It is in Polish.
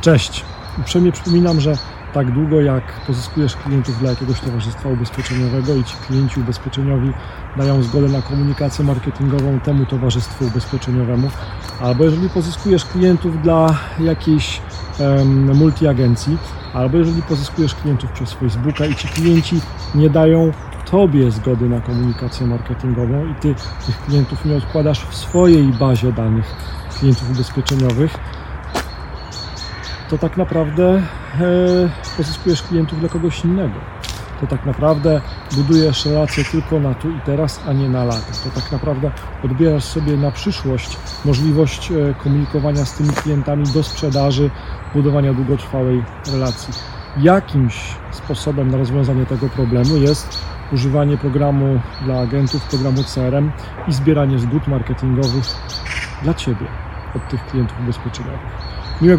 Cześć. Uprzejmie przypominam, że tak długo jak pozyskujesz klientów dla jakiegoś towarzystwa ubezpieczeniowego i ci klienci ubezpieczeniowi dają zgodę na komunikację marketingową temu towarzystwu ubezpieczeniowemu, albo jeżeli pozyskujesz klientów dla jakiejś um, multiagencji, albo jeżeli pozyskujesz klientów przez Facebooka i ci klienci nie dają Tobie zgody na komunikację marketingową i Ty tych klientów nie odkładasz w swojej bazie danych klientów ubezpieczeniowych, to tak naprawdę e, pozyskujesz klientów dla kogoś innego. To tak naprawdę budujesz relacje tylko na tu i teraz, a nie na lata. To tak naprawdę odbierasz sobie na przyszłość możliwość e, komunikowania z tymi klientami do sprzedaży, budowania długotrwałej relacji. Jakimś sposobem na rozwiązanie tego problemu jest używanie programu dla agentów, programu CRM i zbieranie zgód marketingowych dla Ciebie od tych klientów ubezpieczeniowych. Miłego